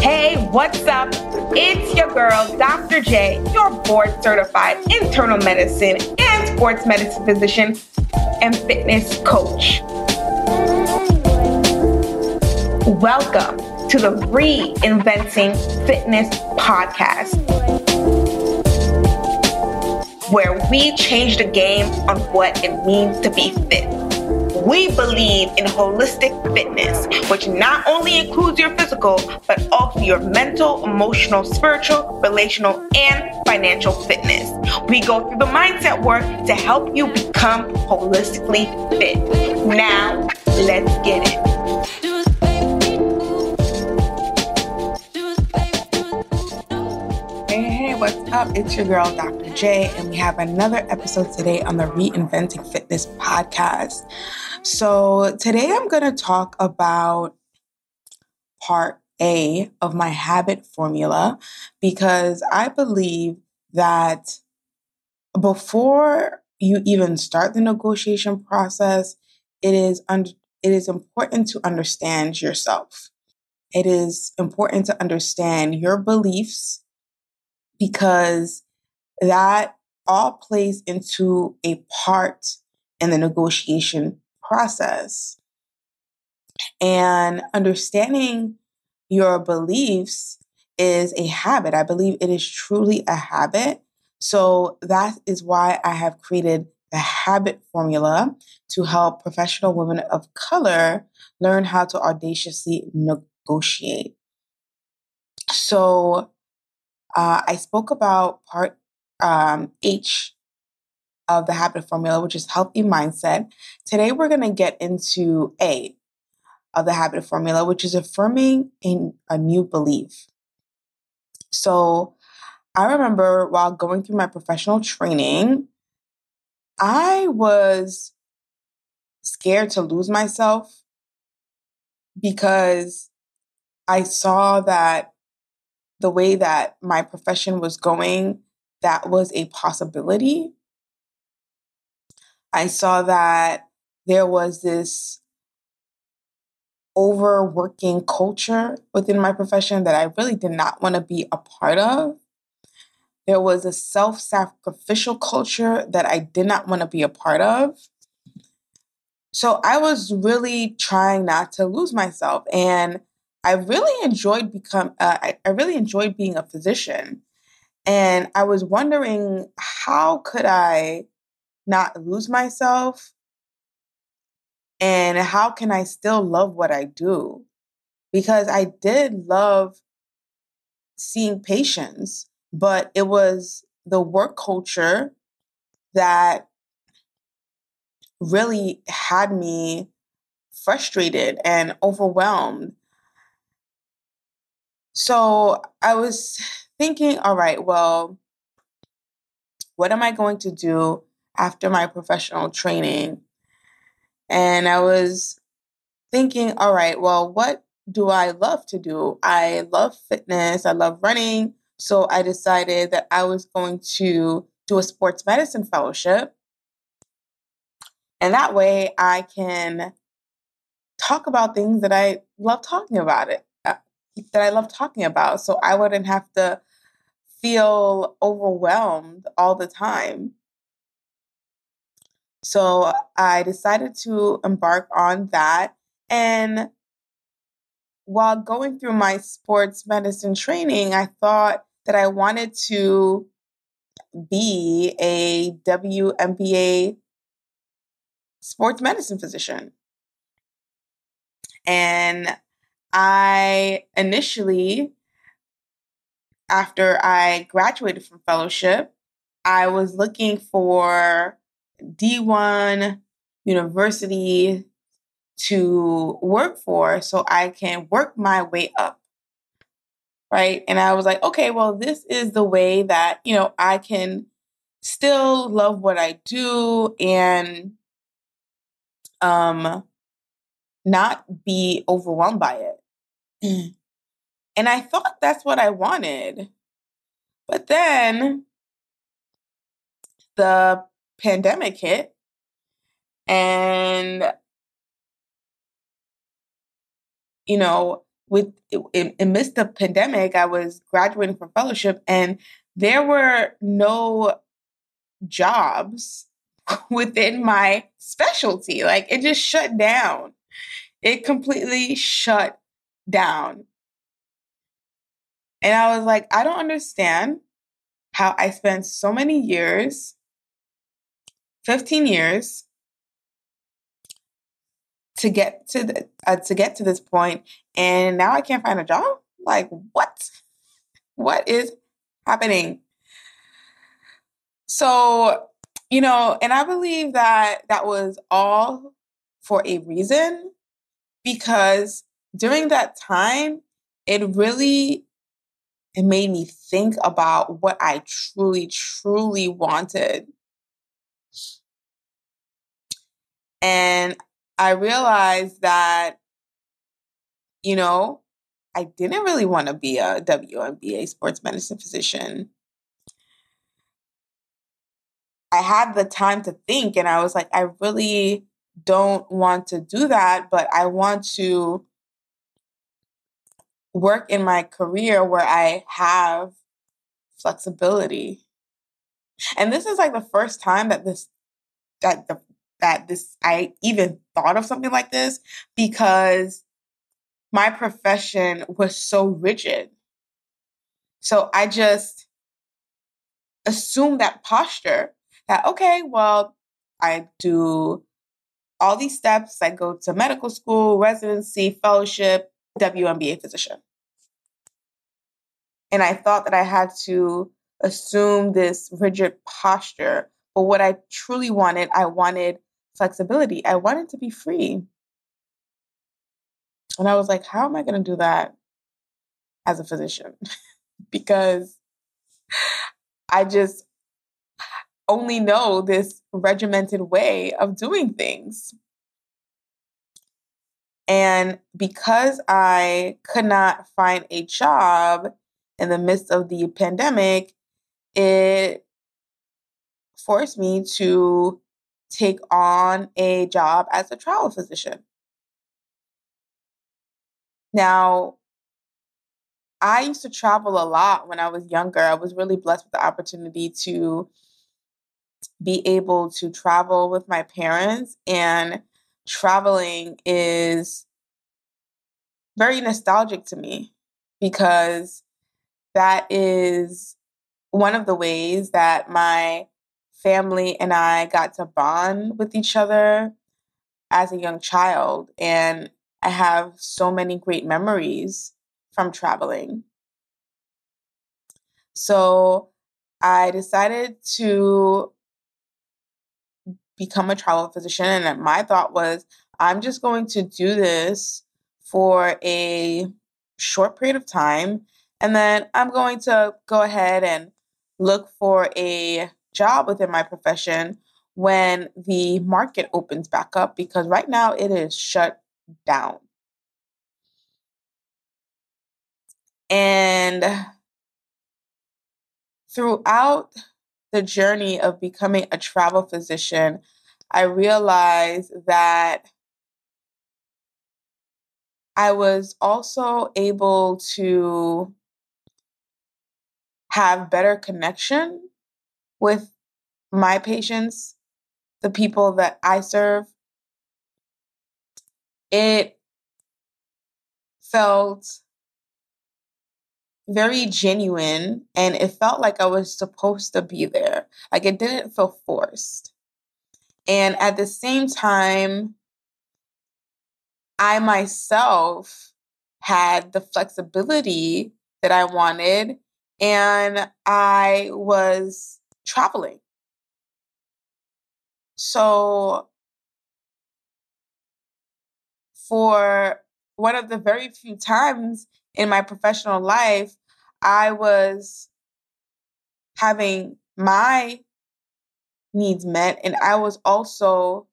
Hey, what's up? It's your girl, Dr. J, your board certified internal medicine and sports medicine physician and fitness coach. Welcome to the Reinventing Fitness podcast, where we change the game on what it means to be fit. We believe in holistic fitness, which not only includes your physical, but also your mental, emotional, spiritual, relational, and financial fitness. We go through the mindset work to help you become holistically fit. Now, let's get it. Up? It's your girl, Dr. J, and we have another episode today on the Reinventing Fitness podcast. So, today I'm going to talk about part A of my habit formula because I believe that before you even start the negotiation process, it is un- it is important to understand yourself. It is important to understand your beliefs because that all plays into a part in the negotiation process. And understanding your beliefs is a habit. I believe it is truly a habit. So that is why I have created the habit formula to help professional women of color learn how to audaciously negotiate. So uh, I spoke about part um, H of the habit formula, which is healthy mindset. Today, we're going to get into A of the habit formula, which is affirming in a new belief. So, I remember while going through my professional training, I was scared to lose myself because I saw that the way that my profession was going, that was a possibility. I saw that there was this overworking culture within my profession that I really did not want to be a part of. There was a self sacrificial culture that I did not want to be a part of. So I was really trying not to lose myself. And I really enjoyed become uh, I, I really enjoyed being a physician. And I was wondering how could I not lose myself? And how can I still love what I do? Because I did love seeing patients, but it was the work culture that really had me frustrated and overwhelmed. So I was thinking, all right, well, what am I going to do after my professional training? And I was thinking, all right, well, what do I love to do? I love fitness, I love running. So I decided that I was going to do a sports medicine fellowship. And that way I can talk about things that I love talking about it, that I love talking about. So I wouldn't have to feel overwhelmed all the time. So I decided to embark on that. And while going through my sports medicine training, I thought that I wanted to be a WNBA sports medicine physician. And I initially, after I graduated from fellowship, I was looking for D1 university to work for so I can work my way up. Right. And I was like, okay, well, this is the way that, you know, I can still love what I do and um not be overwhelmed by it. Mm. and I thought that's what I wanted. But then the pandemic hit And, you know, with in, amidst the pandemic, I was graduating from fellowship and there were no jobs within my specialty. Like it just shut down. It completely shut down. And I was like, I don't understand how I spent so many years, 15 years, to get to the, uh, to get to this point and now I can't find a job? Like what? What is happening? So, you know, and I believe that that was all for a reason because during that time it really it made me think about what I truly, truly wanted. And I realized that, you know, I didn't really want to be a WNBA sports medicine physician. I had the time to think, and I was like, I really don't want to do that, but I want to work in my career where I have flexibility. And this is like the first time that this that the that this I even thought of something like this because my profession was so rigid. So I just assumed that posture that okay, well, I do all these steps. I go to medical school, residency, fellowship, WNBA physician. And I thought that I had to assume this rigid posture. But what I truly wanted, I wanted flexibility. I wanted to be free. And I was like, how am I going to do that as a physician? because I just only know this regimented way of doing things. And because I could not find a job in the midst of the pandemic, it forced me to take on a job as a travel physician. Now, I used to travel a lot when I was younger. I was really blessed with the opportunity to be able to travel with my parents and traveling is very nostalgic to me because that is one of the ways that my family and I got to bond with each other as a young child. And I have so many great memories from traveling. So I decided to become a travel physician. And my thought was, I'm just going to do this for a short period of time. And then I'm going to go ahead and look for a job within my profession when the market opens back up because right now it is shut down. And throughout the journey of becoming a travel physician, I realized that I was also able to have better connection with my patients, the people that I serve. It felt very genuine and it felt like I was supposed to be there. Like it didn't feel forced. And at the same time, I myself had the flexibility that I wanted and I was traveling. So, for one of the very few times in my professional life I was having my needs met, and I was also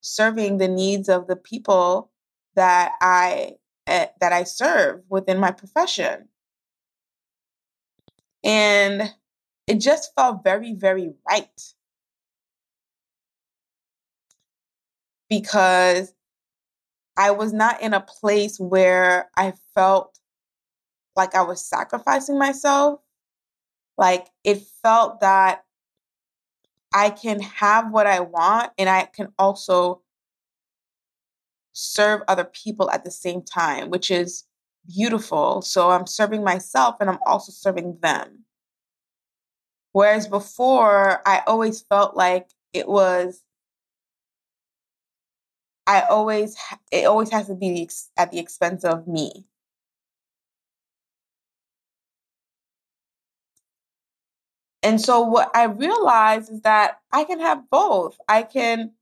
serving the needs of the people that I uh, that I serve within my profession. And it just felt very, very right. because I was not in a place where I felt like I was sacrificing myself. Like it felt that I can have what I want and I can also serve other people at the same time, which is beautiful. So I'm serving myself and I'm also serving them. Whereas before, I always felt like it was I always it always has to be at the expense of me. And so what I realized is that I can have both. I can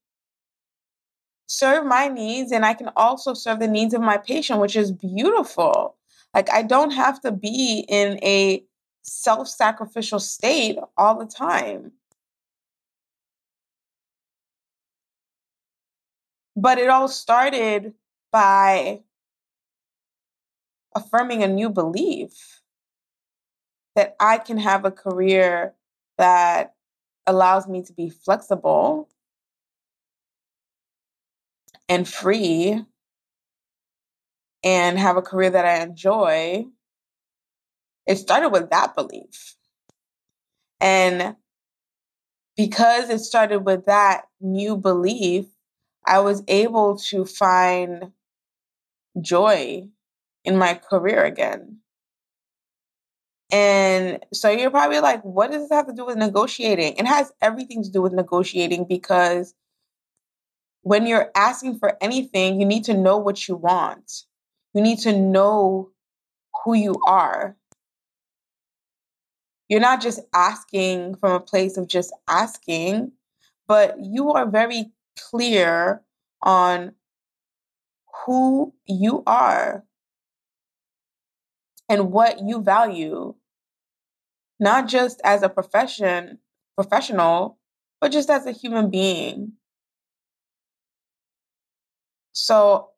serve my needs and I can also serve the needs of my patient, which is beautiful. Like I don't have to be in a self-sacrificial state all the time. But it all started by affirming a new belief that I can have a career that allows me to be flexible and free and have a career that I enjoy. It started with that belief. And because it started with that new belief, I was able to find joy in my career again. And so you're probably like, what does this have to do with negotiating? It has everything to do with negotiating because when you're asking for anything, you need to know what you want. You need to know who you are. You're not just asking from a place of just asking, but you are very clear on who you are and what you value, not just as a profession, professional, but just as a human being. So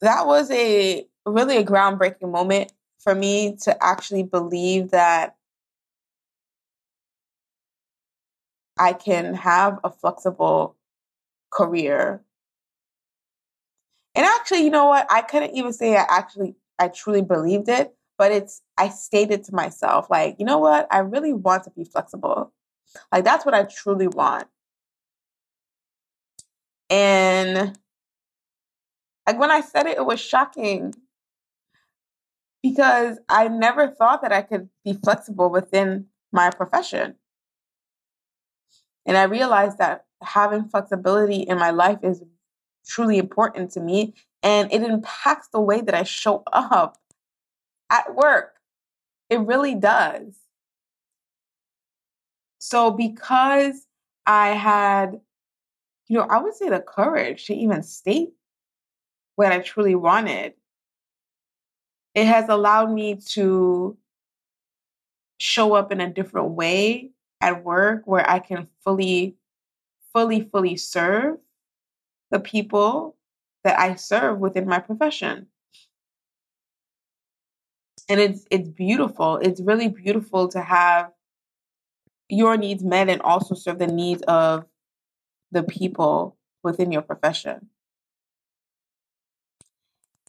that was a really a groundbreaking moment for me to actually believe that I can have a flexible career. And actually, you know what? I couldn't even say I actually, I truly believed it, but it's, I stated to myself, like, you know what? I really want to be flexible. Like, that's what I truly want. And like when I said it, it was shocking because I never thought that I could be flexible within my profession. And I realized that having flexibility in my life is truly important to me and it impacts the way that I show up at work. It really does. So, because I had, you know, I would say the courage to even state what I truly wanted, it has allowed me to show up in a different way at work where I can fully fully, fully serve the people that I serve within my profession. And it's it's beautiful. It's really beautiful to have your needs met and also serve the needs of the people within your profession.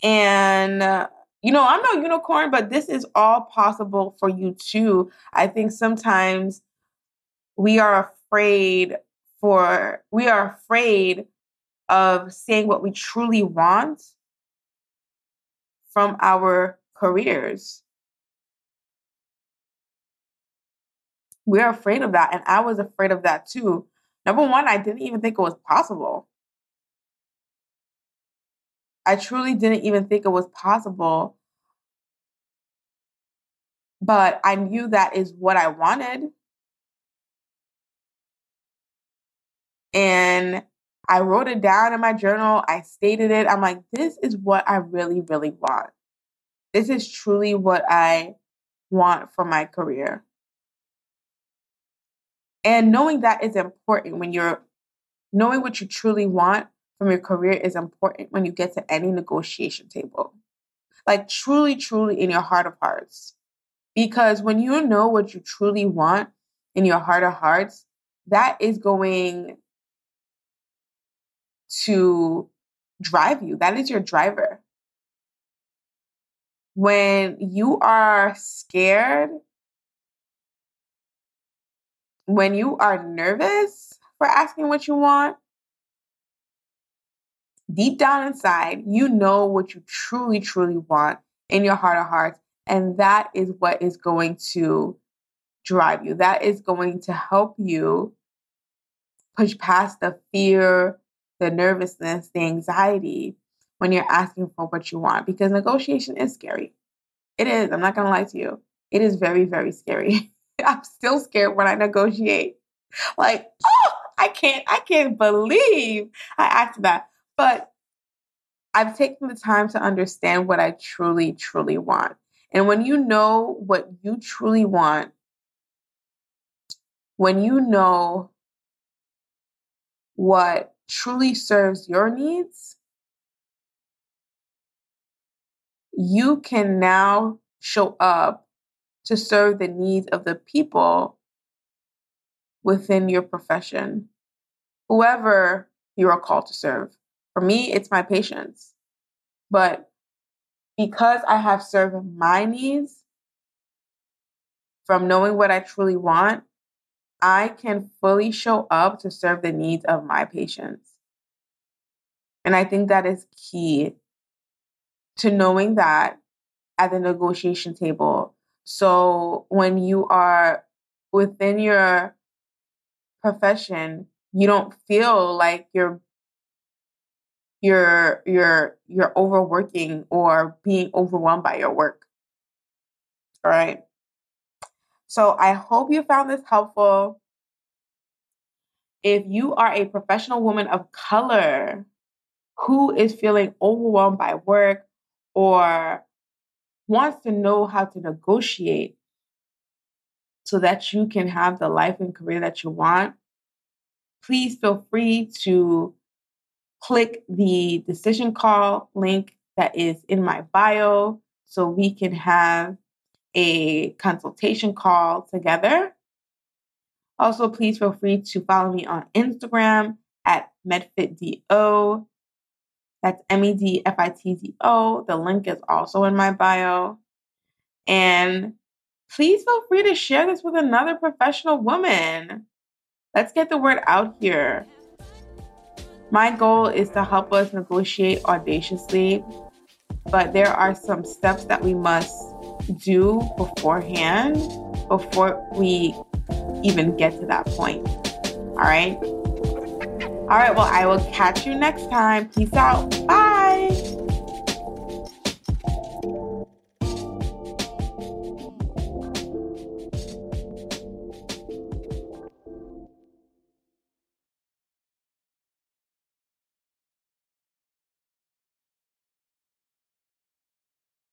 And uh, you know, I'm no unicorn, but this is all possible for you too. I think sometimes we are afraid for we are afraid of saying what we truly want from our careers. We're afraid of that. And I was afraid of that too. Number one, I didn't even think it was possible. I truly didn't even think it was possible. But I knew that is what I wanted. And I wrote it down in my journal. I stated it. I'm like, this is what I really, really want. This is truly what I want for my career. And knowing that is important when you're knowing what you truly want from your career is important when you get to any negotiation table. Like, truly, truly in your heart of hearts. Because when you know what you truly want in your heart of hearts, that is going to drive you. That is your driver. When you are scared, when you are nervous for asking what you want, deep down inside, you know what you truly, truly want in your heart of hearts. And that is what is going to drive you. That is going to help you push past the fear, the nervousness, the anxiety when you're asking for what you want because negotiation is scary. It is. I'm not going to lie to you. It is very, very scary. I'm still scared when I negotiate. Like, oh, I can't, I can't believe I asked that. But I've taken the time to understand what I truly, truly want. And when you know what you truly want, when you know what truly serves your needs, you can now show up to serve the needs of the people within your profession, whoever you are called to serve. For me, it's my patients. But because I have served my needs from knowing what I truly want, I can fully show up to serve the needs of my patients. And I think that is key to knowing that at the negotiation table. So when you are within your profession, you don't feel like you're you're you're you're overworking or being overwhelmed by your work. All right. So I hope you found this helpful. If you are a professional woman of color who is feeling overwhelmed by work or wants to know how to negotiate so that you can have the life and career that you want, please feel free to click the decision call link that is in my bio so we can have a consultation call together. Also, please feel free to follow me on Instagram at MedFitDO. That's M E D F I T D O. The link is also in my bio. And please feel free to share this with another professional woman. Let's get the word out here. My goal is to help us negotiate audaciously, but there are some steps that we must do beforehand before we even get to that point. All right. All right. Well, I will catch you next time. Peace out. Bye.